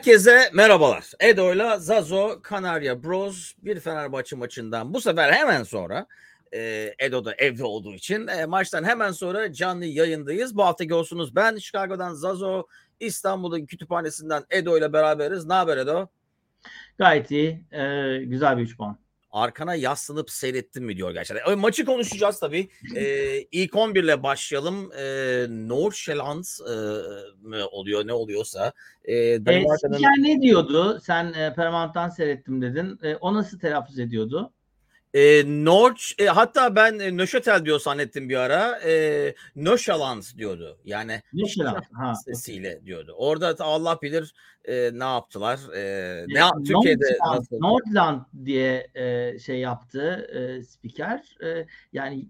herkese merhabalar. Edo'yla Zazo Kanarya Bros bir Fenerbahçe maçından bu sefer hemen sonra e, Edo da evde olduğu için e, maçtan hemen sonra canlı yayındayız. Bu haftaki olsunuz ben Chicago'dan Zazo İstanbul'un kütüphanesinden Edo ile beraberiz. Ne haber Edo? Gayet iyi. Ee, güzel bir 3 puan. Arkana yaslanıp seyrettin mi diyor gerçekten. E, maçı konuşacağız tabii. E, ilk 11 ile başlayalım. E, Nordsjælland e, mi oluyor ne oluyorsa. E, Ee, Danimarka'nın... spiker ne diyordu? Sen e, Paramount'tan seyrettim dedin. E, o nasıl telaffuz ediyordu? E, Norç, e, hatta ben e, Nöşetel diyor zannettim bir ara. E, Nöşaland diyordu. Yani Nişeland. Ha. sesiyle diyordu. Orada da Allah bilir e, ne yaptılar. E, ne yap- Türkiye'de Nordland, nasıl? Nordland diye e, şey yaptı e, spiker. E, yani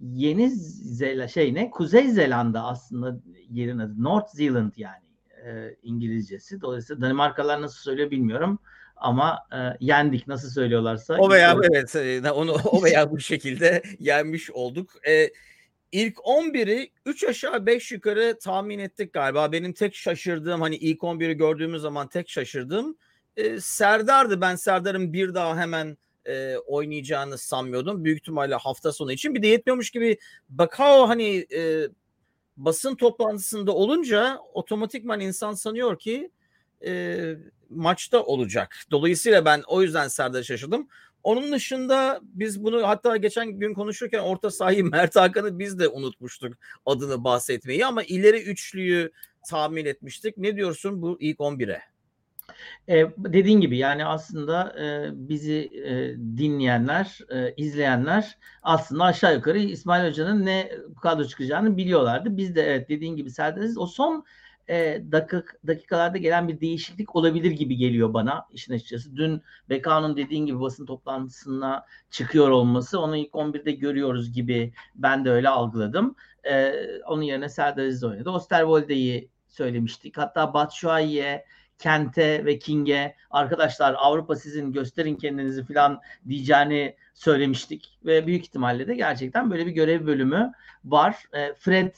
Yeni Zela şey ne? Kuzey Zelanda aslında yerin adı. North Zealand yani e, İngilizcesi. Dolayısıyla Danimarkalılar nasıl söylüyor bilmiyorum. Ama e, yendik nasıl söylüyorlarsa. O veya doğru. evet e, onu o veya bu şekilde yenmiş olduk. E, ilk 11'i 3 aşağı 5 yukarı tahmin ettik galiba. Benim tek şaşırdığım hani ilk 11'i gördüğümüz zaman tek şaşırdığım e, Serdar'dı. Ben Serdar'ın bir daha hemen e, oynayacağını sanmıyordum. Büyük ihtimalle hafta sonu için. Bir de yetmiyormuş gibi Bakao hani e, basın toplantısında olunca otomatikman insan sanıyor ki e, maçta olacak. Dolayısıyla ben o yüzden Serdar'a şaşırdım. Onun dışında biz bunu hatta geçen gün konuşurken orta sahayı Mert Hakan'ı biz de unutmuştuk adını bahsetmeyi ama ileri üçlüyü tahmin etmiştik. Ne diyorsun bu ilk 11'e? E, dediğin gibi yani aslında e, bizi e, dinleyenler, e, izleyenler aslında aşağı yukarı İsmail Hoca'nın ne kadro çıkacağını biliyorlardı. Biz de evet dediğin gibi Serdar'ız. O son e, dakik, dakikalarda gelen bir değişiklik olabilir gibi geliyor bana işin açıkçası. Dün Beka'nın dediğin gibi basın toplantısına çıkıyor olması onu ilk 11'de görüyoruz gibi ben de öyle algıladım. E, onun yerine Serdar Aziz oynadı. Osterwolde'yi söylemiştik. Hatta Batshuayi'ye Kent'e ve King'e arkadaşlar Avrupa sizin gösterin kendinizi falan diyeceğini söylemiştik ve büyük ihtimalle de gerçekten böyle bir görev bölümü var. E, Fred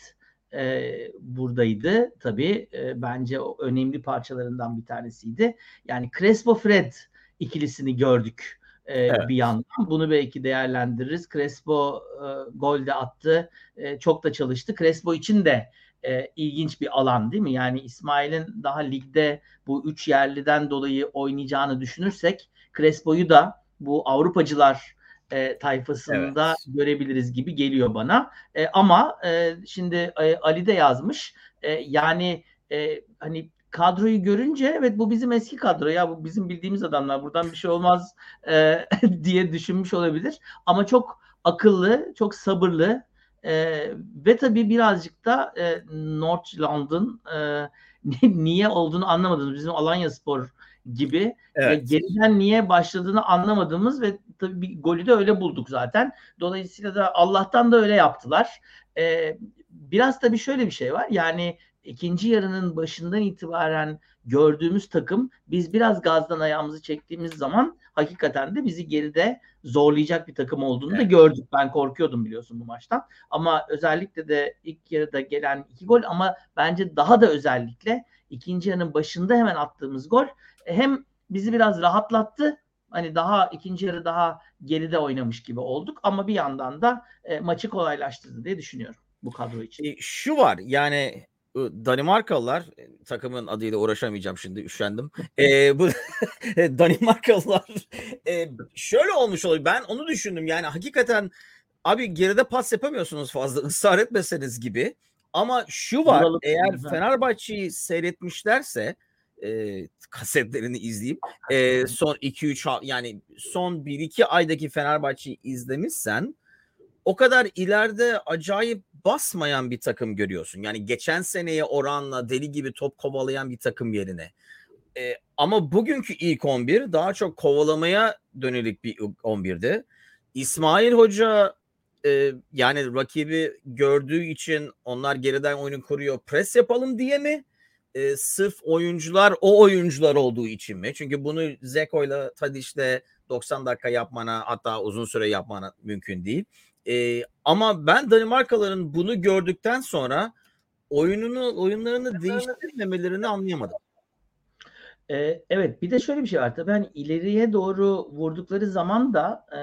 e, buradaydı tabii e, bence önemli parçalarından bir tanesiydi. Yani Crespo Fred ikilisini gördük e, Evet. bir yandan. Bunu belki değerlendiririz. Crespo e, gol de attı. E, çok da çalıştı. Crespo için de e, ilginç bir alan değil mi? Yani İsmail'in daha ligde bu üç yerliden dolayı oynayacağını düşünürsek Crespo'yu da bu Avrupacılar e, tayfasında görebiliriz gibi geliyor bana. E, ama e, şimdi e, Ali de yazmış. E, yani e, hani kadroyu görünce evet bu bizim eski kadro ya bu bizim bildiğimiz adamlar buradan bir şey olmaz e, diye düşünmüş olabilir. Ama çok akıllı, çok sabırlı e, ve tabii birazcık da e, Nordland'ın e, niye olduğunu anlamadığımız bizim Alanya Spor gibi ve Evet. geriden niye başladığını anlamadığımız ve tabii bir golü de öyle bulduk zaten. Dolayısıyla da Allah'tan da öyle yaptılar. Ee, biraz tabii şöyle bir şey var. Yani ikinci yarının başından itibaren gördüğümüz takım biz biraz gazdan ayağımızı çektiğimiz zaman hakikaten de bizi geride zorlayacak bir takım olduğunu da Evet. gördük. Ben korkuyordum biliyorsun bu maçtan. Ama özellikle de ilk yarıda gelen iki gol ama bence daha da özellikle ikinci yarının başında hemen attığımız gol hem bizi biraz rahatlattı. Hani daha ikinci yarı daha geride oynamış gibi olduk ama bir yandan da e, maçı kolaylaştırdı diye düşünüyorum bu kadro için. E, şu var yani e, Danimarkalılar e, takımın adıyla uğraşamayacağım şimdi üşendim. E, bu Danimarkalılar e, şöyle olmuş oluyor. Ben onu düşündüm yani hakikaten abi geride pas yapamıyorsunuz fazla ısrar etmeseniz gibi. Ama şu var Vuralım. eğer. Fenerbahçe'yi seyretmişlerse e, kasetlerini izleyeyim. E, son 2-3 ha- yani son 1-2 aydaki Fenerbahçe'yi izlemişsen o kadar ileride acayip basmayan bir takım görüyorsun. Yani geçen seneye oranla deli gibi top kovalayan bir takım yerine. E, ama bugünkü ilk 11 daha çok kovalamaya dönelik bir 11'di. İsmail Hoca e, yani rakibi gördüğü için onlar geriden oyunu kuruyor. Pres yapalım diye mi? E, sırf oyuncular o oyuncular olduğu için mi? Çünkü bunu Zeko'yla Tadiş'le 90 dakika yapmana hatta uzun süre yapmana mümkün değil. E, ama ben Danimarkalıların bunu gördükten sonra oyununu oyunlarını değiştirmemelerini anlayamadım. Ee, evet bir de şöyle bir şey var tabii hani ileriye doğru vurdukları zaman da e,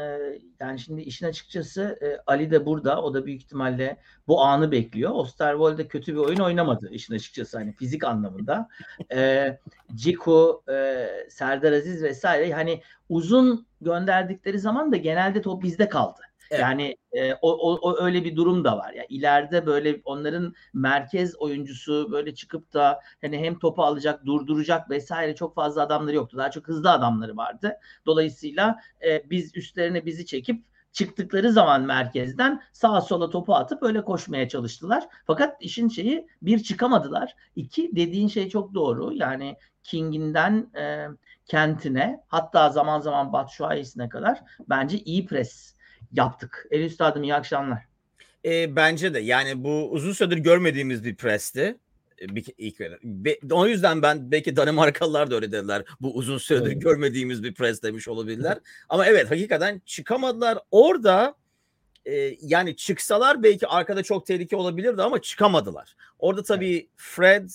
yani şimdi işin açıkçası e, Ali de burada o da büyük ihtimalle bu anı bekliyor. Osterwolde kötü bir oyun oynamadı işin açıkçası hani fizik anlamında. E, Ciku, e, Serdar Aziz vesaire hani uzun gönderdikleri zaman da genelde top bizde kaldı. Evet. Yani e, o, o, o öyle bir durum da var. Ya yani ileride böyle onların merkez oyuncusu böyle çıkıp da hani hem topu alacak, durduracak vesaire çok fazla adamları yoktu. Daha çok hızlı adamları vardı. Dolayısıyla e, biz üstlerine bizi çekip çıktıkları zaman merkezden sağa sola topu atıp öyle koşmaya çalıştılar. Fakat işin şeyi bir çıkamadılar. İki dediğin şey çok doğru. Yani King'inden e, Kent'ine hatta zaman zaman Batshuayi'sine kadar bence iyi pres yaptık. El Üstadım iyi akşamlar. E, bence de yani bu uzun süredir görmediğimiz bir presti. E, bir, ilk, be, o yüzden ben belki Danimarkalılar da öyle dediler. Bu uzun süredir evet. görmediğimiz bir pres demiş olabilirler. Ama evet hakikaten çıkamadılar. Orada e, yani çıksalar belki arkada çok tehlike olabilirdi ama çıkamadılar. Orada tabii evet. Fred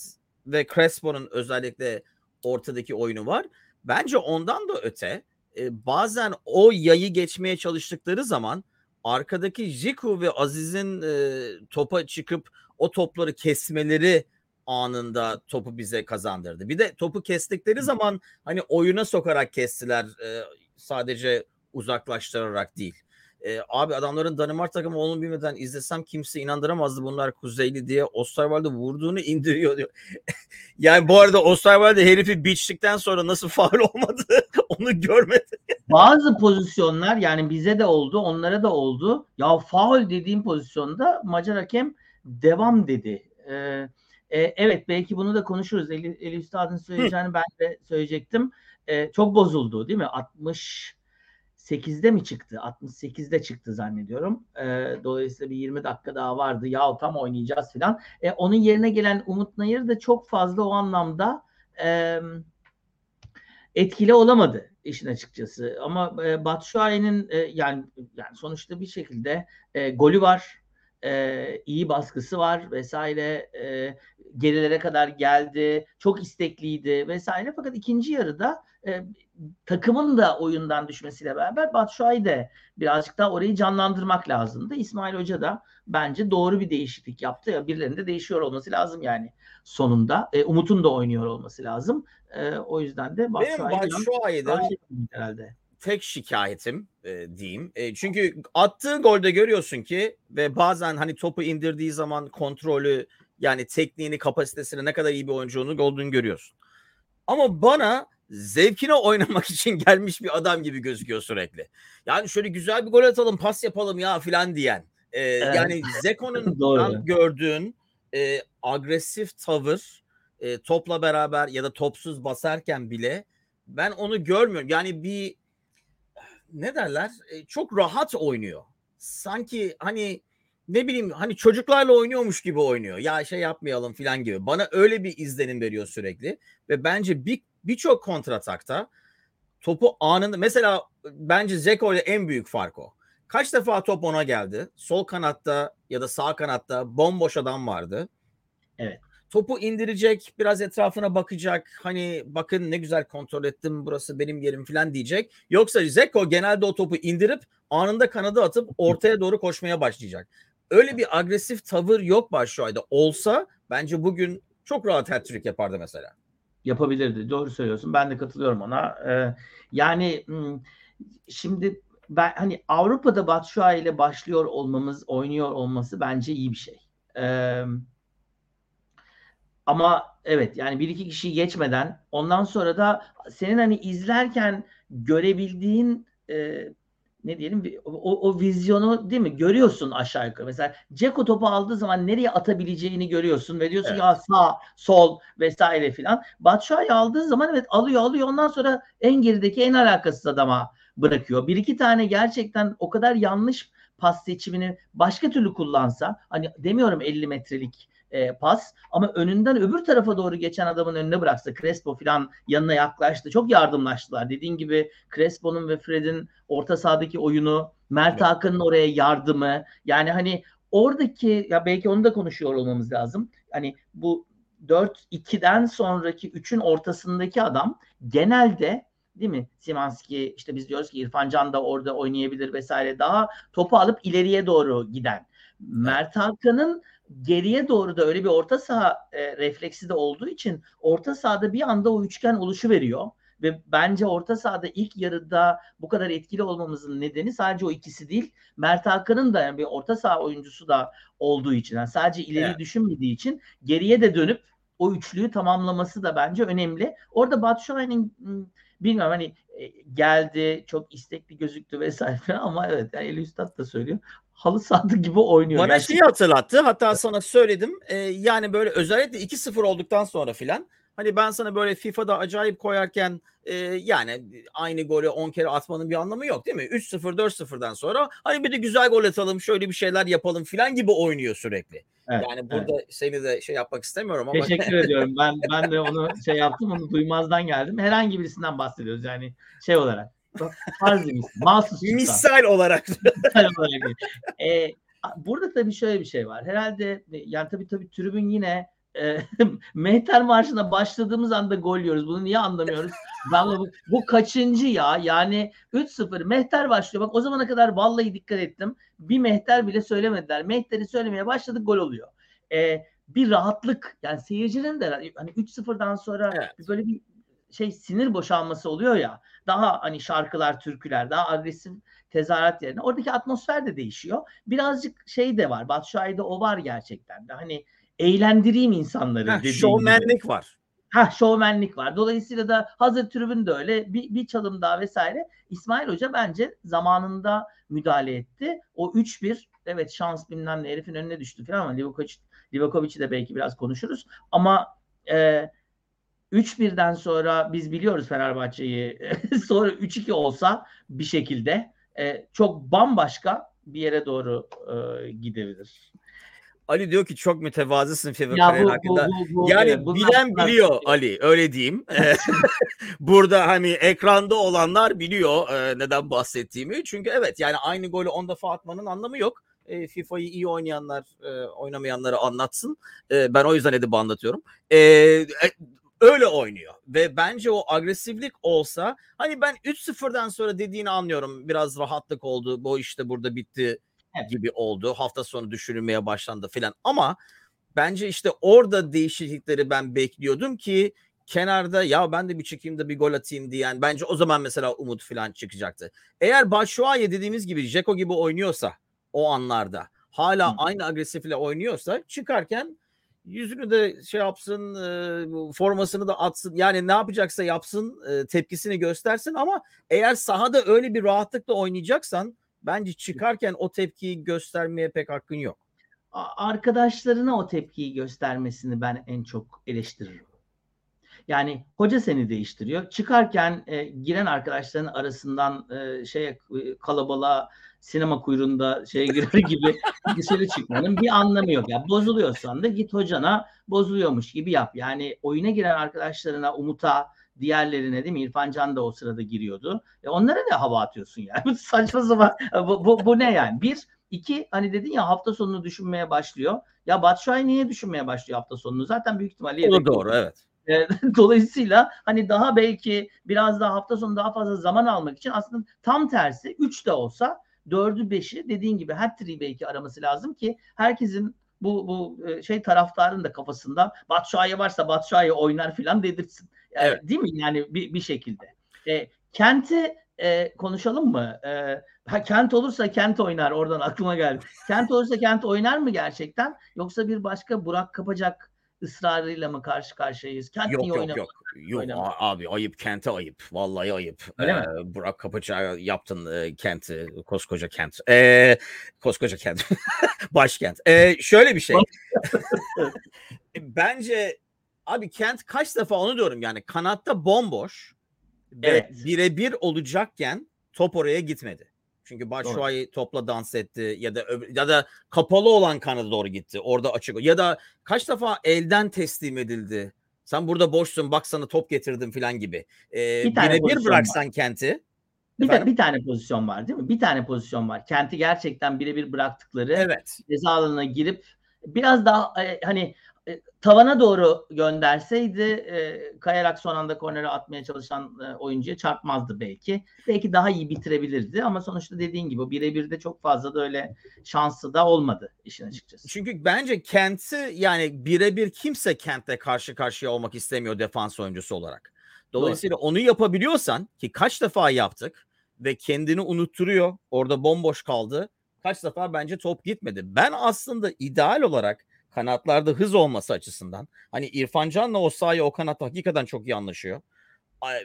ve Crespo'nun özellikle ortadaki oyunu var. Bence ondan da öte e, bazen o yayı geçmeye çalıştıkları zaman arkadaki Jiku ve Aziz'in e, topa çıkıp o topları kesmeleri anında topu bize kazandırdı. Bir de topu kestikleri zaman hani oyuna sokarak kestiler e, sadece uzaklaştırarak değil. E, abi adamların Danimarka takımı onu bilmeden izlesem kimse inandıramazdı bunlar Kuzeyli diye. Osterwald'e vurduğunu indiriyor diyor. yani bu arada Osterwald'e herifi biçtikten sonra nasıl faul olmadı onu görmedi. Bazı pozisyonlar yani bize de oldu onlara da oldu. Ya faul dediğim pozisyonda Macar hakem devam dedi. Ee, e, evet belki bunu da konuşuruz. Eli, Eli Üstad'ın söyleyeceğini ben de söyleyecektim. Ee, çok bozuldu değil mi? 60 8'de mi çıktı? 68'de çıktı zannediyorum. E, dolayısıyla bir 20 dakika daha vardı. Ya tam oynayacağız filan. E, onun yerine gelen Umut Nayır da çok fazla o anlamda e, etkili olamadı işin açıkçası. Ama e, Batshuayi'nin e, yani yani sonuçta bir şekilde e, golü var. E, iyi baskısı var vesaire. E, gerilere kadar geldi. Çok istekliydi vesaire. Fakat ikinci yarıda e, takımın da oyundan düşmesiyle beraber Batshuayi de birazcık daha orayı canlandırmak lazımdı. İsmail Hoca da bence doğru bir değişiklik yaptı. Ya birilerinde değişiyor olması lazım yani sonunda. E, Umut'un da oynuyor olması lazım. E, o yüzden de Batshuayi'den herhalde tek şikayetim e, diyeyim. E, çünkü attığı golde görüyorsun ki ve bazen hani topu indirdiği zaman kontrolü yani tekniğini, kapasitesini ne kadar iyi bir oyuncu olduğunu görüyorsun. Ama bana zevkine oynamak için gelmiş bir adam gibi gözüküyor sürekli. Yani şöyle güzel bir gol atalım, pas yapalım ya filan diyen. Ee, evet. Yani Zeko'nun gördüğün e, agresif tavır e, topla beraber ya da topsuz basarken bile ben onu görmüyorum. Yani bir ne derler? E, çok rahat oynuyor. Sanki hani ne bileyim hani çocuklarla oynuyormuş gibi oynuyor. Ya şey yapmayalım filan gibi. Bana öyle bir izlenim veriyor sürekli ve bence bir birçok kontratakta topu anında mesela bence Zeko ile en büyük fark o. Kaç defa top ona geldi? Sol kanatta ya da sağ kanatta bomboş adam vardı. Evet. Topu indirecek, biraz etrafına bakacak. Hani bakın ne güzel kontrol ettim, burası benim yerim falan diyecek. Yoksa Zeko genelde o topu indirip anında kanadı atıp ortaya doğru koşmaya başlayacak. Öyle bir agresif tavır yok Başşuay'da. Olsa bence bugün çok rahat hat-trick yapardı mesela yapabilirdi. Doğru söylüyorsun. Ben de katılıyorum ona. Ee, yani şimdi ben hani Avrupa'da Batshuayi ile başlıyor olmamız, oynuyor olması bence iyi bir şey. Ee, ama evet yani bir iki kişi geçmeden ondan sonra da senin hani izlerken görebildiğin e, ne diyelim o, o vizyonu değil mi görüyorsun aşağı yukarı. Mesela Ceko topu aldığı zaman nereye atabileceğini görüyorsun ve diyorsun evet. ya sağ, sol vesaire filan. Batshuayi aldığı zaman evet alıyor alıyor ondan sonra en gerideki en alakasız adama bırakıyor. Bir iki tane gerçekten o kadar yanlış pas seçimini başka türlü kullansa hani demiyorum 50 metrelik e, pas ama önünden öbür tarafa doğru geçen adamın önüne bıraksa Crespo falan yanına yaklaştı. Çok yardımlaştılar. Dediğin gibi Crespo'nun ve Fred'in orta sahadaki oyunu, Mert. Hakan'ın oraya yardımı yani hani oradaki ya belki onu da konuşuyor olmamız lazım. Hani bu 4-2'den sonraki 3'ün ortasındaki adam genelde değil mi? Simanski işte biz diyoruz ki İrfan Can da orada oynayabilir vesaire. Daha topu alıp ileriye doğru giden. Mert Hakan'ın geriye doğru da öyle bir orta saha e, refleksi de olduğu için orta sahada bir anda o üçgen oluşu veriyor ve bence orta sahada ilk yarıda bu kadar etkili olmamızın nedeni sadece o ikisi değil. Mert Hakan'ın da yani bir orta saha oyuncusu da olduğu için yani sadece ileri evet. düşünmediği için geriye de dönüp o üçlüyü tamamlaması da bence önemli. Orada Batshuayi'nin bilmiyorum hani e, geldi çok istekli gözüktü vesaire ama evet yani Eli Üstad da söylüyor halı sahada gibi oynuyor. Bana şeyi hatırlattı. Hatta sana söyledim. E, yani böyle özellikle 2-0 olduktan sonra filan hani ben sana böyle FIFA'da acayip koyarken e, yani aynı golü 10 kere atmanın bir anlamı yok değil mi? 3-0 4-0'dan sonra hani bir de güzel gol atalım şöyle bir şeyler yapalım filan gibi oynuyor sürekli. Evet, yani burada evet. seni de şey yapmak istemiyorum ama. Teşekkür ediyorum. Ben ben de onu şey yaptım. Onu duymazdan geldim. Herhangi birisinden bahsediyoruz yani şey olarak. Farz Mahsus Misal olarak. Misal olarak. ee, burada tabii şöyle bir şey var. Herhalde yani tabii tabii tribün yine e, Mehter Marşı'na başladığımız anda gol yiyoruz. Bunu niye anlamıyoruz? Ben bu, bu kaçıncı ya? Yani 3-0 Mehter başlıyor. Bak o zamana kadar vallahi dikkat ettim. Bir Mehter bile söylemediler. Mehter'i söylemeye başladık gol oluyor. E, bir rahatlık yani seyircinin de hani 3-0'dan sonra evet. böyle bir şey sinir boşalması oluyor ya. Daha hani şarkılar, türküler, daha agresif tezahürat yerine oradaki atmosfer de değişiyor. Birazcık şey de var. Batshuayi'de o var gerçekten de. Hani eğlendireyim insanları. Heh, şovmenlik var. Ha şovmenlik var. Dolayısıyla da hazır tribün de öyle bir, bir çalım daha vesaire. İsmail Hoca bence zamanında müdahale etti. O 3-1 evet şans bilmem ne herifin önüne düştü falan ama Livakovic, Livakovic'i de belki biraz konuşuruz. Ama e, 3-1'den sonra biz biliyoruz Fenerbahçe'yi. sonra 3-2 olsa bir şekilde e, çok bambaşka bir yere doğru e, gidebilir. Ali diyor ki çok mütevazısın Fever Kariyer hakkında. Bu, bu, bu, yani evet, bilen biliyor şey. Ali öyle diyeyim. Burada hani ekranda olanlar biliyor e, neden bahsettiğimi. Çünkü evet yani aynı golü 10 defa atmanın anlamı yok. E, FIFA'yı iyi oynayanlar e, oynamayanları anlatsın. E, ben o yüzden edip anlatıyorum. E, e, öyle oynuyor ve bence o agresiflik olsa hani ben 3-0'dan sonra dediğini anlıyorum. Biraz rahatlık oldu. Bu işte burada bitti evet. gibi oldu. Hafta sonu düşünülmeye başlandı filan ama bence işte orada değişiklikleri ben bekliyordum ki kenarda ya ben de bir çıkayım da bir gol atayım diyen bence o zaman mesela Umut filan çıkacaktı. Eğer Başuaye dediğimiz gibi Jeko gibi oynuyorsa o anlarda hala Hı. aynı agresifle oynuyorsa çıkarken yüzünü de şey yapsın e, formasını da atsın yani ne yapacaksa yapsın e, tepkisini göstersin ama eğer sahada öyle bir rahatlıkla oynayacaksan bence çıkarken o tepkiyi göstermeye pek hakkın yok. Arkadaşlarına o tepkiyi göstermesini ben en çok eleştiririm. Yani hoca seni değiştiriyor. Çıkarken e, giren arkadaşların arasından e, şeye kalabalığa sinema kuyruğunda şeye girer gibi dışarı çıkmanın bir anlamı yok. Yani bozuluyorsan da git hocana bozuluyormuş gibi yap. Yani oyuna giren arkadaşlarına, Umut'a, diğerlerine değil mi? İrfan Can da o sırada giriyordu. E onlara ne hava atıyorsun yani? Saçma sapan. Bu, bu, bu ne yani? Bir, iki hani dedin ya hafta sonunu düşünmeye başlıyor. Ya Batshuayi niye düşünmeye başlıyor hafta sonunu? Zaten büyük ihtimalle O doğru evet. E, dolayısıyla hani daha belki biraz daha hafta sonu daha fazla zaman almak için aslında tam tersi 3 de olsa 4'ü 5'i dediğin gibi tri belki araması lazım ki herkesin bu bu e, şey taraftarın da kafasında Batshuayi varsa Batshuayi oynar filan dedirtsin. Yani, evet. Değil mi? Yani bir, bir şekilde. E, kenti e, konuşalım mı? E, ha, kent olursa kent oynar. Oradan aklıma geldi. Kent olursa kent oynar mı gerçekten? Yoksa bir başka Burak Kapacak ısrarıyla mı karşı karşıyayız? Kent yok niye yok yok. Yok oynamadı? abi ayıp kente ayıp. Vallahi ayıp. Öyle ee, mi? Burak Kapıcı yaptın e, kenti koskoca kent. Ee, koskoca kent. Başkent. Ee, şöyle bir şey. Bence abi kent kaç defa onu diyorum yani kanatta bomboş evet. ve birebir olacakken top oraya gitmedi. Çünkü Başşuay'ı topla dans etti ya da ya da kapalı olan kanada doğru gitti. Orada açık. Ya da kaç defa elden teslim edildi. Sen burada boşsun bak sana top getirdim falan gibi. Ee, bir birebir bıraksan var. Kent'i. Bir, de, bir tane pozisyon var değil mi? Bir tane pozisyon var. Kent'i gerçekten birebir bıraktıkları evet. ceza alanına girip biraz daha e, hani e, tavana doğru gönderseydi e, kayarak son anda kornere atmaya çalışan e, oyuncuya çarpmazdı belki. Belki daha iyi bitirebilirdi ama sonuçta dediğin gibi birebir de çok fazla da öyle şansı da olmadı işin açıkçası. Çünkü bence Kent'i yani birebir kimse Kent'le karşı karşıya olmak istemiyor defans oyuncusu olarak. Dolayısıyla Doğru. onu yapabiliyorsan ki kaç defa yaptık ve kendini unutturuyor. Orada bomboş kaldı. Kaç defa bence top gitmedi. Ben aslında ideal olarak kanatlarda hız olması açısından hani İrfan Can'la o sahaya o kanat hakikaten çok iyi anlaşıyor.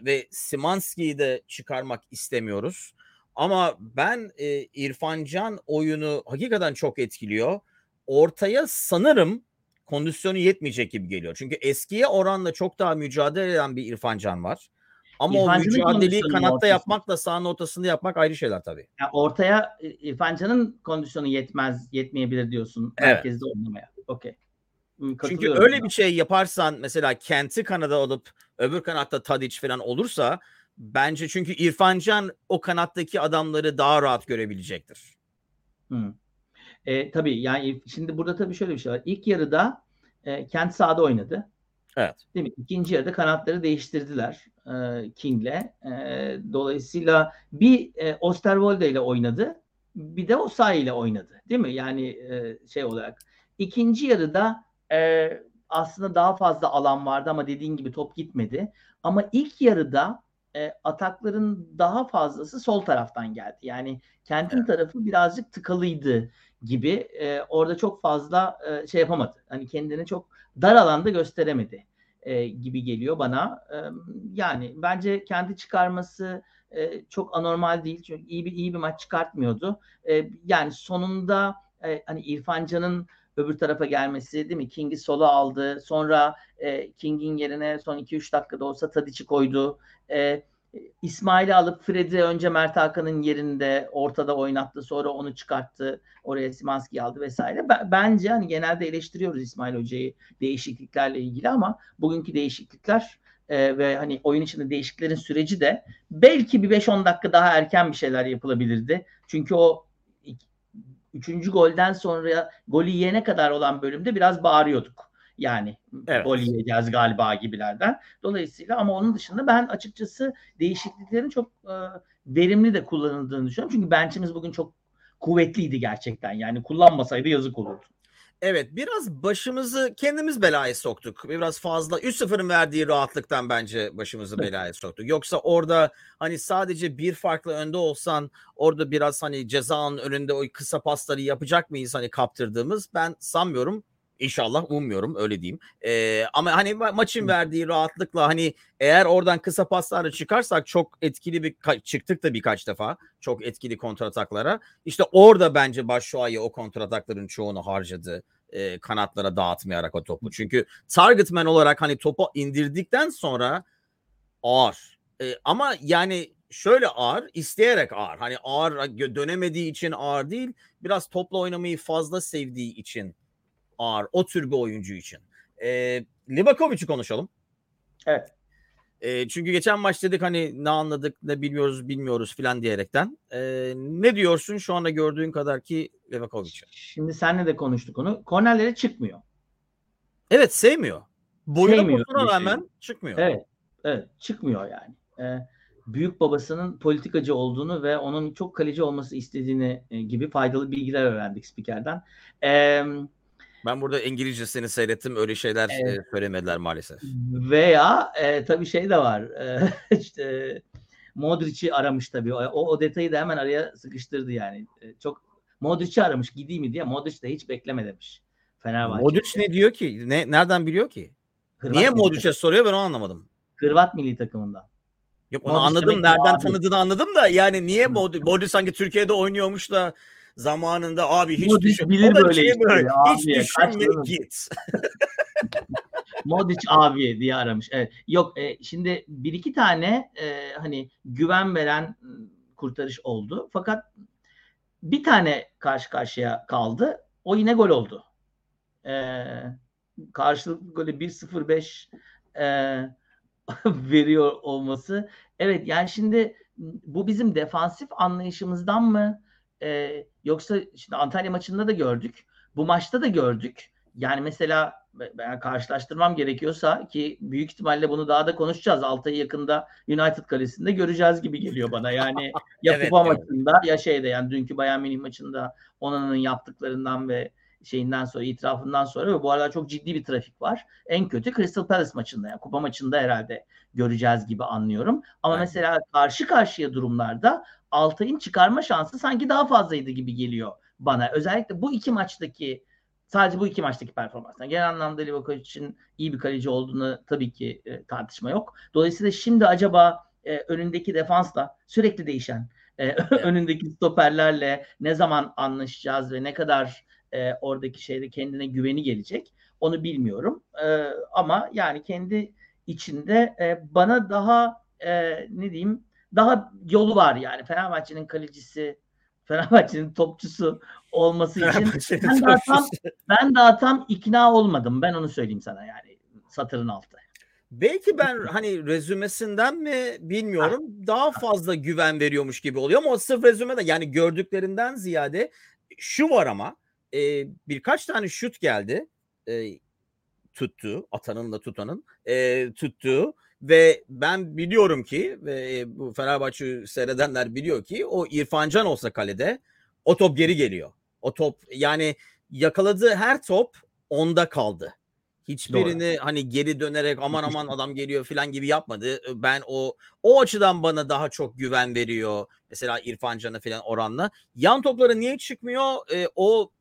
Ve Simanski'yi de çıkarmak istemiyoruz. Ama ben e, İrfan Can oyunu hakikaten çok etkiliyor. Ortaya sanırım kondisyonu yetmeyecek gibi geliyor. Çünkü eskiye oranla çok daha mücadele eden bir İrfan Can var. Ama İrfan o mücadeleyi kanatta ortası. yapmakla sahanın ortasında yapmak ayrı şeyler tabii. Yani ortaya İrfan Can'ın kondisyonu yetmez, yetmeyebilir diyorsun evet. merkezde oynamaya. Okey. Çünkü öyle ben. bir şey yaparsan mesela Kent'i kanada alıp öbür kanatta Tadic falan olursa bence çünkü İrfan Can o kanattaki adamları daha rahat görebilecektir. Hı. E, tabii yani şimdi burada tabii şöyle bir şey var. İlk yarıda e, Kent sahada oynadı. Evet. Değil mi? İkinci yarıda kanatları değiştirdiler e, King'le. E, dolayısıyla bir e, Osterwolde ile oynadı. Bir de Osayi ile oynadı. Değil mi? Yani e, şey olarak. İkinci yarıda e, aslında daha fazla alan vardı ama dediğin gibi top gitmedi. Ama ilk yarıda e, atakların daha fazlası sol taraftan geldi. Yani kentin evet. tarafı birazcık tıkalıydı gibi. E, orada çok fazla e, şey yapamadı. Hani kendini çok dar alanda gösteremedi e, gibi geliyor bana. E, yani bence kendi çıkarması e, çok anormal değil. Çünkü iyi bir iyi bir maç çıkartmıyordu. E, yani sonunda e, hani İrfan Can'ın öbür tarafa gelmesi değil mi? King'i sola aldı. Sonra e, King'in yerine son 2-3 dakikada olsa Tadic'i koydu. E, İsmail'i alıp Fred'i önce Mert Hakan'ın yerinde ortada oynattı. Sonra onu çıkarttı. Oraya Simanski aldı vesaire. bence hani genelde eleştiriyoruz İsmail Hoca'yı değişikliklerle ilgili ama bugünkü değişiklikler e, ve hani oyun içinde değişikliklerin süreci de belki bir 5-10 dakika daha erken bir şeyler yapılabilirdi. Çünkü o üçüncü golden sonra golü yiyene kadar olan bölümde biraz bağırıyorduk. Yani evet. gol yiyeceğiz galiba gibilerden. Dolayısıyla ama onun dışında ben açıkçası değişikliklerin çok e, verimli de kullanıldığını düşünüyorum. Çünkü bench'imiz bugün çok kuvvetliydi gerçekten. Yani kullanmasaydı yazık olurdu. Evet biraz başımızı kendimiz belaya soktuk. Biraz fazla 3-0'ın verdiği rahatlıktan bence başımızı belaya soktuk. Yoksa orada hani sadece bir farklı önde olsan orada biraz hani cezanın önünde o kısa pasları yapacak mıyız hani kaptırdığımız ben sanmıyorum. İnşallah ummuyorum öyle diyeyim. Ee, ama hani ma- maçın verdiği rahatlıkla hani eğer oradan kısa paslarla çıkarsak çok etkili bir çıktık da birkaç defa çok etkili kontrataklara. İşte orada bence Başşuay'ı o kontratakların çoğunu harcadı e, kanatlara dağıtmayarak o topu. Çünkü target man olarak hani topu indirdikten sonra ağır. E, ama yani şöyle ağır, isteyerek ağır. Hani ağır dönemediği için ağır değil. Biraz topla oynamayı fazla sevdiği için ağır. O tür bir oyuncu için. E, Livakovic'i konuşalım. Evet. E, çünkü geçen maç dedik hani ne anladık ne bilmiyoruz bilmiyoruz filan diyerekten. E, ne diyorsun şu anda gördüğün kadar ki Livakovic'e? Şimdi senle de konuştuk onu. Kornerlere çıkmıyor. Evet sevmiyor. Boyuna posuna rağmen şey. çıkmıyor. Evet. Evet çıkmıyor yani. Ee, büyük babasının politikacı olduğunu ve onun çok kaleci olması istediğini e, gibi faydalı bilgiler öğrendik spikerden. Eee ben burada İngilizcesini seyrettim. Öyle şeyler evet. söylemediler maalesef. Veya e, tabii şey de var. E, işte Modric'i aramış tabii. O, o detayı da hemen araya sıkıştırdı yani. E, çok Modric'i aramış gideyim mi diye. Modric de hiç bekleme demiş. Fenerbahçe. Modric ne diyor ki? Ne nereden biliyor ki? Hırvat Niye Modric'e soruyor ben onu anlamadım. Hırvat milli takımından. Yok onu Modric anladım. Nereden abi. tanıdığını anladım da yani niye Modric, Modric sanki Türkiye'de oynuyormuş da zamanında abi hiç Modric düşün. bilir böyle şey böyle. Hiç düşünme git. Modric abi diye aramış. Evet. Yok e, şimdi bir iki tane e, hani güven veren kurtarış oldu. Fakat bir tane karşı karşıya kaldı. O yine gol oldu. E, karşılıklı golü 1-0-5 e, veriyor olması. Evet yani şimdi bu bizim defansif anlayışımızdan mı e, yoksa şimdi Antalya maçında da gördük. Bu maçta da gördük. yani mesela ben karşılaştırmam gerekiyorsa ki büyük ihtimalle bunu daha da konuşacağız. Altay'ı yakında United kalesinde göreceğiz gibi geliyor bana. Yani ya evet, kupa evet. maçında ya şeyde yani dünkü Bayern Münih maçında Onana'nın yaptıklarından ve şeyinden sonra itirafından sonra ve bu arada çok ciddi bir trafik var. En kötü Crystal Palace maçında yani kupa maçında herhalde göreceğiz gibi anlıyorum. Ama evet. mesela karşı karşıya durumlarda Altay'ın çıkarma şansı sanki daha fazlaydı gibi geliyor bana. Özellikle bu iki maçtaki sadece bu iki maçtaki performanstan. Genel anlamda Livakovic'in iyi bir kaleci olduğunu tabii ki e, tartışma yok. Dolayısıyla şimdi acaba e, önündeki defansla sürekli değişen e, evet. önündeki stoperlerle ne zaman anlaşacağız ve ne kadar e, oradaki şeyde kendine güveni gelecek onu bilmiyorum. E, ama yani kendi içinde e, bana daha e, ne diyeyim daha yolu var yani Fenerbahçe'nin kalecisi Fenerbahçe'nin topçusu olması için ben daha, tam, ben daha tam ikna olmadım. Ben onu söyleyeyim sana yani satırın altı. Belki ben hani rezümesinden mi bilmiyorum daha fazla güven veriyormuş gibi oluyor ama o sırf rezümede yani gördüklerinden ziyade şu var ama e, birkaç tane şut geldi e, tuttu atanın da tutanın e, tuttuğu ve ben biliyorum ki ve bu Fenerbahçe seyredenler biliyor ki o İrfancan olsa kalede o top geri geliyor. O top yani yakaladığı her top onda kaldı. Hiçbirini Doğru. hani geri dönerek aman aman adam geliyor falan gibi yapmadı. Ben o o açıdan bana daha çok güven veriyor. Mesela İrfan Can'a falan oranla. Yan topları niye çıkmıyor? E, o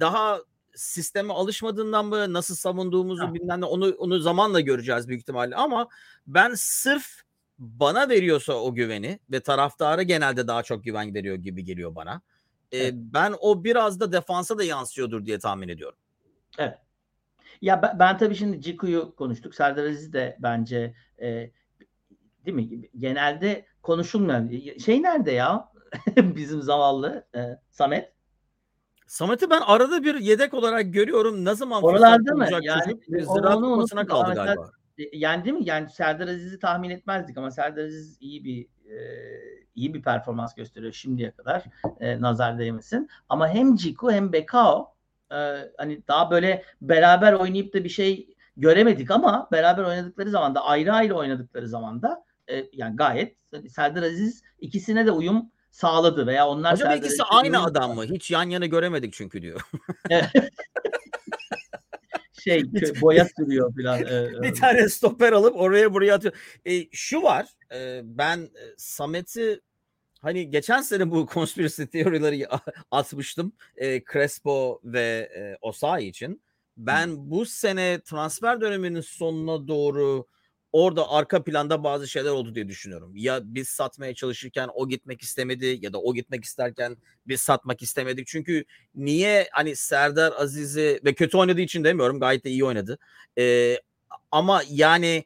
daha sisteme alışmadığından mı nasıl savunduğumuzu ha. bilmem ne onu onu zamanla göreceğiz büyük ihtimalle ama ben sırf bana veriyorsa o güveni ve taraftara genelde daha çok güven veriyor gibi geliyor bana. Ee, Ben o biraz da defansa da yansıyordur diye tahmin ediyorum. Evet. Ya ben, ben tabii şimdi Ciku'yu konuştuk. Serdar Aziz de bence e, değil mi? Genelde konuşulmayan şey nerede ya? Bizim zavallı e, Samet. Samet'i ben arada bir yedek olarak görüyorum. Ne zaman Oralarda mı? Yani çocuk, Ziraat Kupası'na kaldı galiba. E, yani değil mi? Yani Serdar Aziz'i tahmin etmezdik ama Serdar Aziz iyi bir e, iyi bir performans gösteriyor şimdiye kadar. E, nazar değmesin. Ama hem Ciku hem Bekao e, hani daha böyle beraber oynayıp da bir şey göremedik ama beraber oynadıkları zaman da ayrı ayrı oynadıkları zaman da e, yani gayet Serdar Aziz ikisine de uyum sağladı veya onlar Acaba ikisi aynı adam mı? Hiç yan yana göremedik çünkü diyor. şey boya sürüyor falan. bir tane stoper alıp oraya buraya atıyor. E, şu var. E, ben Samet'i hani geçen sene bu konspirasi teorileri atmıştım. E, Crespo ve e, Osayi için. Ben bu sene transfer döneminin sonuna doğru orada arka planda bazı şeyler oldu diye düşünüyorum. Ya biz satmaya çalışırken o gitmek istemedi ya da o gitmek isterken biz satmak istemedik. Çünkü niye hani Serdar Aziz'i ve kötü oynadığı için demiyorum gayet de iyi oynadı. Ee, ama yani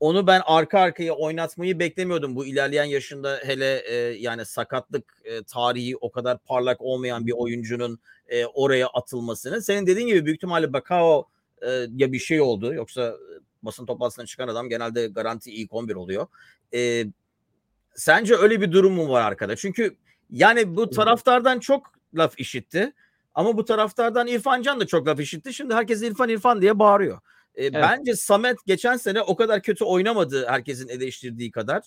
onu ben arka arkaya oynatmayı beklemiyordum. Bu ilerleyen yaşında hele e, yani sakatlık e, tarihi o kadar parlak olmayan bir oyuncunun e, oraya atılmasını. Senin dediğin gibi büyük ihtimalle Bakao e, ya bir şey oldu yoksa basın toplantısına çıkan adam genelde garanti ilk 11 oluyor. E, sence öyle bir durum mu var arkada? Çünkü yani bu taraftardan çok laf işitti. Ama bu taraftardan İrfan Can da çok laf işitti. Şimdi herkes İrfan İrfan diye bağırıyor. E, evet. Bence Samet geçen sene o kadar kötü oynamadı herkesin eleştirdiği kadar.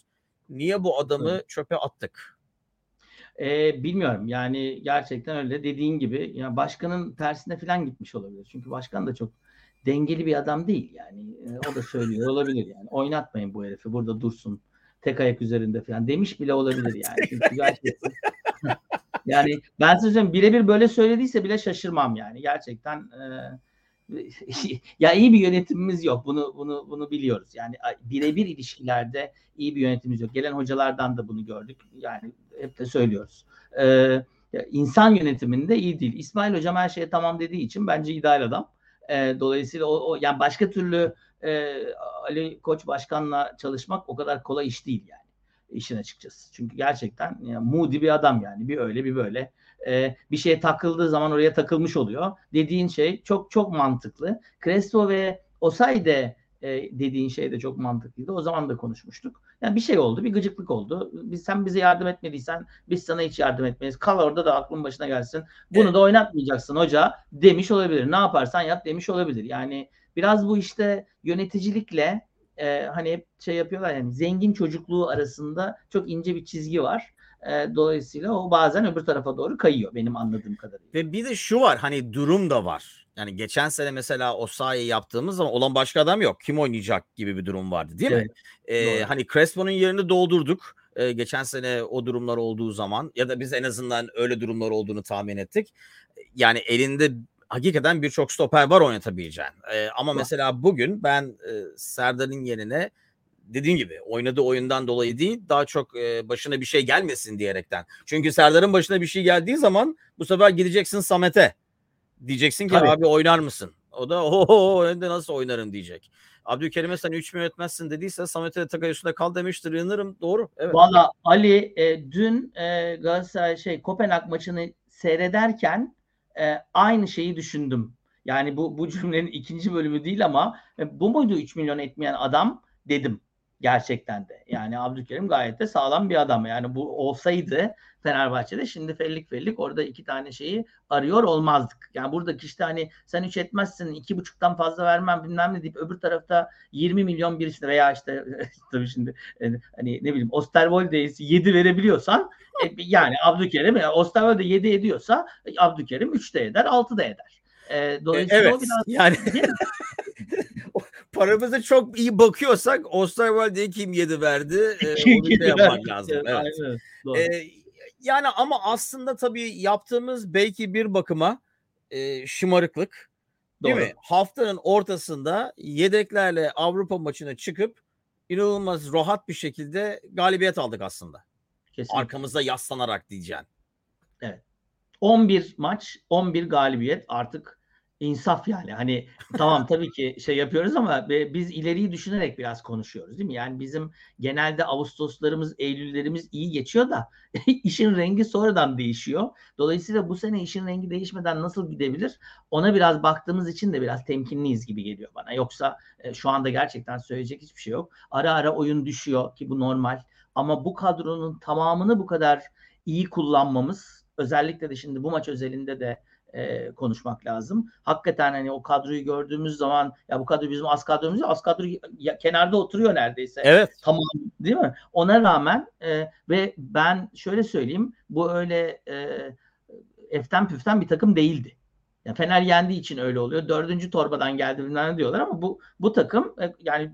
Niye bu adamı evet. çöpe attık? Ee, bilmiyorum yani gerçekten öyle dediğin gibi ya başkanın tersine falan gitmiş olabilir. Çünkü başkan da çok dengeli bir adam değil yani. E, o da söylüyor olabilir yani. Oynatmayın bu herifi burada dursun. Tek ayak üzerinde falan demiş bile olabilir yani. Gerçekten yani ben size birebir böyle söylediyse bile şaşırmam yani. Gerçekten e, ya iyi bir yönetimimiz yok. Bunu bunu bunu biliyoruz. Yani birebir ilişkilerde iyi bir yönetimimiz yok. Gelen hocalardan da bunu gördük. Yani hep de söylüyoruz. Ee, insan yönetiminde iyi değil. İsmail hocam her şeye tamam dediği için bence ideal adam. E, dolayısıyla o, o yani başka türlü e, Ali Koç başkanla çalışmak o kadar kolay iş değil yani işin açıkçası. Çünkü gerçekten yani, moody bir adam yani bir öyle bir böyle. E, bir şeye takıldığı zaman oraya takılmış oluyor. Dediğin şey çok çok mantıklı. Crespo ve Osay de e, dediğin şey de çok mantıklıydı. O zaman da konuşmuştuk. Yani bir şey oldu, bir gıcıklık oldu. Biz sen bize yardım etmediysen biz sana hiç yardım etmeyiz. Kal orada da aklın başına gelsin. Bunu evet. da oynatmayacaksın hoca demiş olabilir. Ne yaparsan yap demiş olabilir. Yani biraz bu işte yöneticilikle e, hani hep şey yapıyorlar yani zengin çocukluğu arasında çok ince bir çizgi var. E, dolayısıyla o bazen öbür tarafa doğru kayıyor benim anladığım kadarıyla. Ve bir de şu var hani durum da var. Yani geçen sene mesela o sahayı yaptığımız zaman olan başka adam yok. Kim oynayacak gibi bir durum vardı değil evet, mi? Ee, hani Crespo'nun yerini doldurduk. Ee, geçen sene o durumlar olduğu zaman ya da biz en azından öyle durumlar olduğunu tahmin ettik. Yani elinde hakikaten birçok stoper var oynatabileceğin. Ee, ama mesela bugün ben e, Serdar'ın yerine dediğim gibi oynadığı oyundan dolayı değil daha çok e, başına bir şey gelmesin diyerekten. Çünkü Serdar'ın başına bir şey geldiği zaman bu sefer gideceksin Samet'e. Diyeceksin ki Tabii. abi oynar mısın? O da oho önde nasıl oynarım diyecek. Abdülkerim'e sen 3 mü etmezsin dediyse Samet'e Takay üstünde kal demiştir. Yanırım. Doğru. Evet. Valla Ali e, dün e, Galatasaray şey Kopenhag maçını seyrederken e, aynı şeyi düşündüm. Yani bu bu cümlenin ikinci bölümü değil ama e, bu muydu 3 milyon etmeyen adam dedim gerçekten de. Yani Abdülkerim gayet de sağlam bir adam. Yani bu olsaydı Fenerbahçe'de şimdi fellik fellik orada iki tane şeyi arıyor olmazdık. Yani buradaki işte hani sen üç etmezsin iki buçuktan fazla vermem bilmem ne deyip öbür tarafta 20 milyon birisine veya işte tabii şimdi hani ne bileyim Osterwolde'ye 7 verebiliyorsan e, yani Abdülkerim Osterwolde 7 ediyorsa Abdülkerim 3 de eder 6 da eder. E, dolayısıyla evet, o biraz yani paramıza çok iyi bakıyorsak Osterwolde'ye kim yedi verdi? E, onu şey yapmak lazım. Evet. Aynen, e, yani ama aslında tabii yaptığımız belki bir bakıma e, şımarıklık. Değil Doğru. mi? Haftanın ortasında yedeklerle Avrupa maçına çıkıp inanılmaz rahat bir şekilde galibiyet aldık aslında. Kesinlikle. Arkamızda yaslanarak diyeceğim. Evet. 11 maç, 11 galibiyet artık insaf yani. Hani tamam tabii ki şey yapıyoruz ama biz ileriyi düşünerek biraz konuşuyoruz değil mi? Yani bizim genelde Ağustoslarımız, Eylüllerimiz iyi geçiyor da işin rengi sonradan değişiyor. Dolayısıyla bu sene işin rengi değişmeden nasıl gidebilir? Ona biraz baktığımız için de biraz temkinliyiz gibi geliyor bana. Yoksa e, şu anda gerçekten söyleyecek hiçbir şey yok. Ara ara oyun düşüyor ki bu normal. Ama bu kadronun tamamını bu kadar iyi kullanmamız özellikle de şimdi bu maç özelinde de e, konuşmak lazım. Hakikaten hani o kadroyu gördüğümüz zaman ya bu kadro bizim az kadromuz az kadro ya, kenarda oturuyor neredeyse. Evet. Tamam değil mi? Ona rağmen e, ve ben şöyle söyleyeyim bu öyle e, eften püften bir takım değildi. Ya Fener yendiği için öyle oluyor. Dördüncü torbadan geldi bilmem diyorlar ama bu bu takım e, yani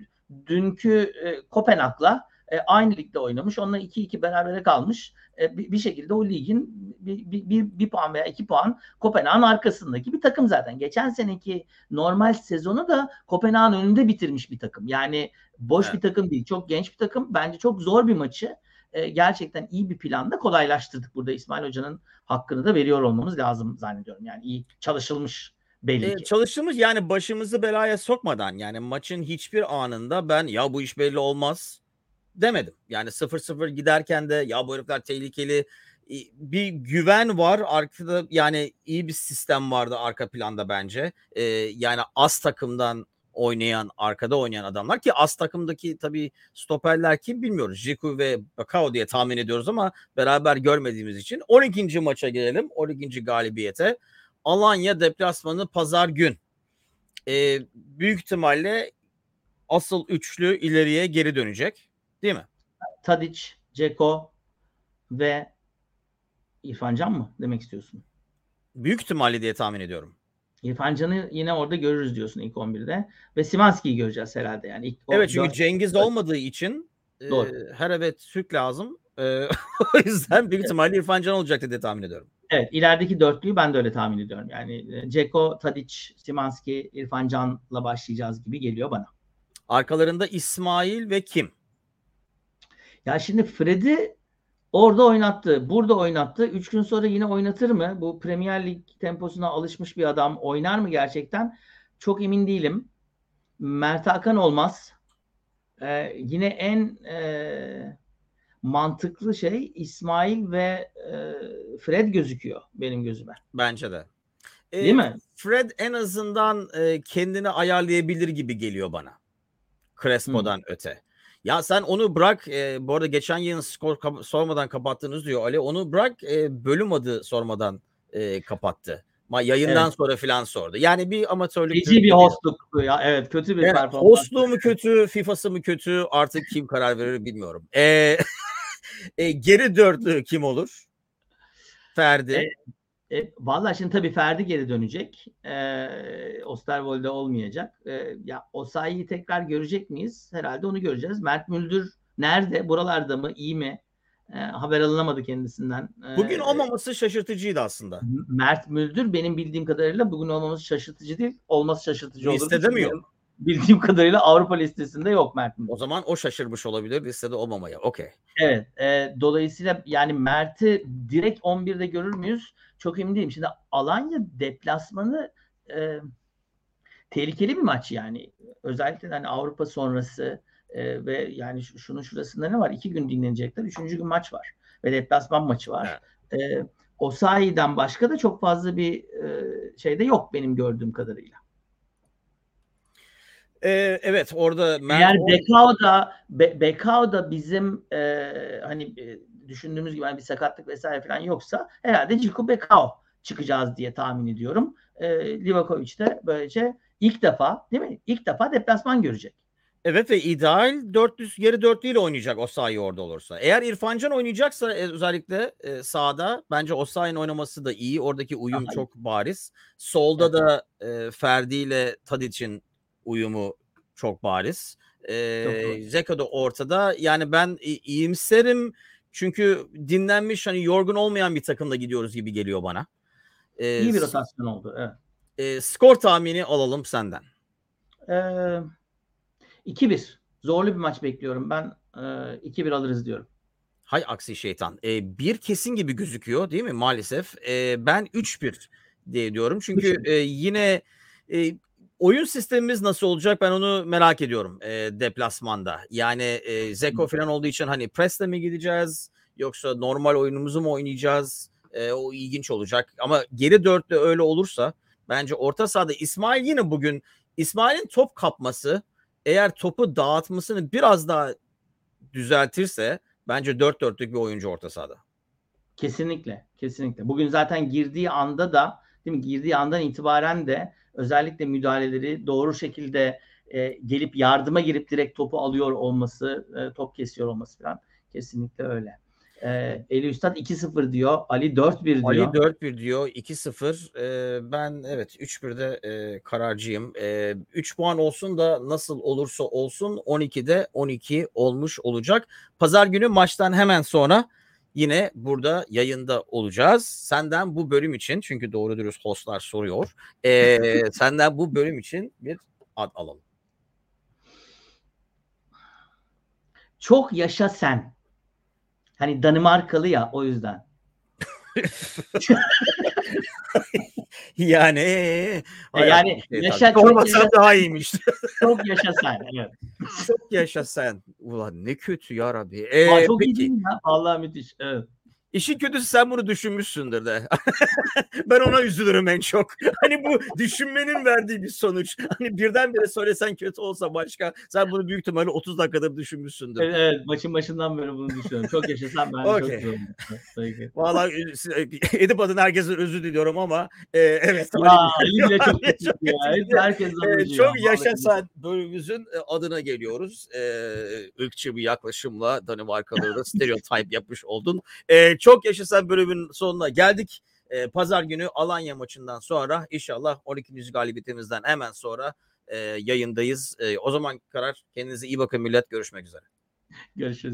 dünkü e, Kopenhag'la e, aynı ligde oynamış. Onunla 2-2 berabere kalmış. E, bir, bir şekilde o ligin bir, bir, bir, bir puan veya iki puan Kopenhag'ın arkasındaki bir takım zaten. Geçen seneki normal sezonu da Kopenhag'ın önünde bitirmiş bir takım. Yani boş evet. bir takım değil. Çok genç bir takım. Bence çok zor bir maçı e, gerçekten iyi bir planda kolaylaştırdık. Burada İsmail Hoca'nın hakkını da veriyor olmamız lazım zannediyorum. Yani iyi çalışılmış belli e, çalışılmış yani başımızı belaya sokmadan yani maçın hiçbir anında ben ya bu iş belli olmaz demedim. Yani 0-0 giderken de ya bu herifler tehlikeli bir güven var arkada yani iyi bir sistem vardı arka planda bence. Ee, yani az takımdan oynayan arkada oynayan adamlar ki az takımdaki tabii stoperler kim bilmiyoruz. Jiku ve Bakao diye tahmin ediyoruz ama beraber görmediğimiz için 12. maça gelelim. 12. galibiyete. Alanya deplasmanı pazar gün. Ee, büyük ihtimalle asıl üçlü ileriye geri dönecek. Değil mi? Tadic, Ceko ve İrfan Can mı demek istiyorsun? Büyük ihtimalle diye tahmin ediyorum. İrfan Can'ı yine orada görürüz diyorsun ilk 11'de. Ve Simanski'yi göreceğiz herhalde. Yani ilk evet çünkü 4... Cengiz olmadığı için e, her evet Türk lazım. E, o yüzden büyük ihtimalle İrfan Can olacaktı diye tahmin ediyorum. Evet ilerideki dörtlüyü ben de öyle tahmin ediyorum. Yani e, Ceko, Tadic, Simanski, İrfan Can'la başlayacağız gibi geliyor bana. Arkalarında İsmail ve kim? Ya şimdi Fred'i orada oynattı, burada oynattı. Üç gün sonra yine oynatır mı? Bu Premier Lig temposuna alışmış bir adam oynar mı gerçekten? Çok emin değilim. Mert Hakan olmaz. Ee, yine en e, mantıklı şey İsmail ve e, Fred gözüküyor benim gözüme. Bence de. Ee, Değil mi? Fred en azından e, kendini ayarlayabilir gibi geliyor bana. Crespo'dan öte. Ya sen onu bırak. E, bu arada geçen yayın skor kap- sormadan kapattınız diyor Ali. Onu bırak e, bölüm adı sormadan e, kapattı. Ma yayından Evet. sonra filan sordu. Yani bir amatörlük. Feci bir hostluk ya. Evet kötü bir Yani performans. hostluğu mu kötü, FIFA'sı mı kötü artık kim karar verir bilmiyorum. E, e, geri dörtlü kim olur? Ferdi. E, e, Valla şimdi tabii Ferdi geri dönecek. E, Osterwolde olmayacak. E, ya Osayi'yi tekrar görecek miyiz? Herhalde onu göreceğiz. Mert Müldür nerede? Buralarda mı? İyi mi? E, haber alınamadı kendisinden. E, Bugün olmaması şaşırtıcıydı aslında. Mert Müldür benim bildiğim kadarıyla bugün olmaması şaşırtıcı değil. Olması şaşırtıcı olur. Listede mi yok? Bildiğim kadarıyla Avrupa listesinde yok Mert Müldür. O zaman o şaşırmış olabilir listede olmamaya. Okey. Evet. E, dolayısıyla yani Mert'i direkt 11'de görür müyüz? Çok emin değilim. Şimdi Alanya deplasmanı e, tehlikeli bir maç yani. Özellikle hani Avrupa sonrası e, ve yani şu- şunun şurasında ne var? İki gün dinlenecekler. Üçüncü gün maç var. Ve deplasman maçı var. E, Osayi'den başka da çok fazla bir e, şey de yok benim gördüğüm kadarıyla. Ee, evet orada Mert Eğer o- Bekao da Be, Bekao da bizim e, hani e, düşündüğümüz gibi hani bir sakatlık vesaire falan yoksa herhalde Ciku Bekao çıkacağız diye tahmin ediyorum. E, Livakovic de böylece ilk defa değil mi? İlk defa deplasman görecek. Evet ve ideal 400 geri dörtlüyle oynayacak Osayi orada olursa. Eğer İrfancan oynayacaksa e, özellikle e, sağda bence Osayi'nin oynaması da iyi. Oradaki uyum iyi. çok bariz. Solda Evet. da e, Ferdi ile Tadic'in uyumu çok bariz. E. Zeko da ortada. Yani ben i- iyimserim. Çünkü dinlenmiş hani yorgun olmayan bir takımla gidiyoruz gibi geliyor bana. E, İyi bir rotasyon oldu. Evet. e, skor tahmini alalım senden. E, 2-1. Zorlu bir maç bekliyorum. Ben e, 2-1 alırız diyorum. Hay aksi şeytan. Ee, bir kesin gibi gözüküyor değil mi maalesef. Ee, ben 3-1 diye diyorum. Çünkü 3-1. e, yine e, oyun sistemimiz nasıl olacak ben onu merak ediyorum e, deplasmanda. Yani e, Zeko falan olduğu için hani pressle mi gideceğiz yoksa normal oyunumuzu mu oynayacağız? E, o ilginç olacak. Ama geri dörtte öyle olursa bence orta sahada İsmail yine bugün İsmail'in top kapması eğer topu dağıtmasını biraz daha düzeltirse bence dört dörtlük bir oyuncu orta sahada. Kesinlikle, kesinlikle. Bugün zaten girdiği anda da, değil mi? Girdiği andan itibaren de özellikle müdahaleleri doğru şekilde e, gelip yardıma girip direkt topu alıyor olması, e, top kesiyor olması falan kesinlikle öyle. E, Eli Üstad 2-0 diyor, Ali 4-1 diyor. Ali 4-1 diyor 2-0. Ee, ben evet 3-1'de e, kararcıyım. E, 3 puan olsun da nasıl olursa olsun 12'de 12 olmuş olacak. Pazar günü maçtan hemen sonra yine burada yayında olacağız. Senden bu bölüm için çünkü doğru dürüst hostlar soruyor. e, senden bu bölüm için bir ad alalım. Çok yaşa sen. Hani Danimarkalı ya o yüzden. Yani hay yani aksi şeytan. yaşa- çok Sormasan yaşa- daha iyiymiş. Çok yaşa sen. Evet. Çok yaşa sen. Ulan ne kötü ya Rabbi. Ee, Aa, çok iyi peki değil mi ya? Vallahi müthiş. Evet. İşin kötüsü sen bunu düşünmüşsündür de. ben ona üzülürüm en çok. Hani bu düşünmenin verdiği bir sonuç. Hani birdenbire söylesen kötü olsa başka. Sen bunu büyük ihtimalle 30 dakikadır düşünmüşsündür. Evet, evet, maçın başından beri bunu düşünüyorum. Çok yaşa sen ben de çok oldu. Peki. Vallahi e, Edip adına herkese özür diliyorum ama e, evet. Ya Ali bile çok kötü çok ya. Herkes anlıyor. çok yaşasan bölümümüzün e, adına geliyoruz. Ee, ırkçı bir yaklaşımla Danimarkalıları da stereotip yapmış oldun. Ee, çok yaşasan bölümün sonuna geldik. Ee, Pazar günü Alanya maçından sonra inşallah 12. galibiyetimizden hemen sonra e, yayındayız. E, o zaman karar kendinize iyi bakın millet. Görüşmek üzere. Görüşürüz.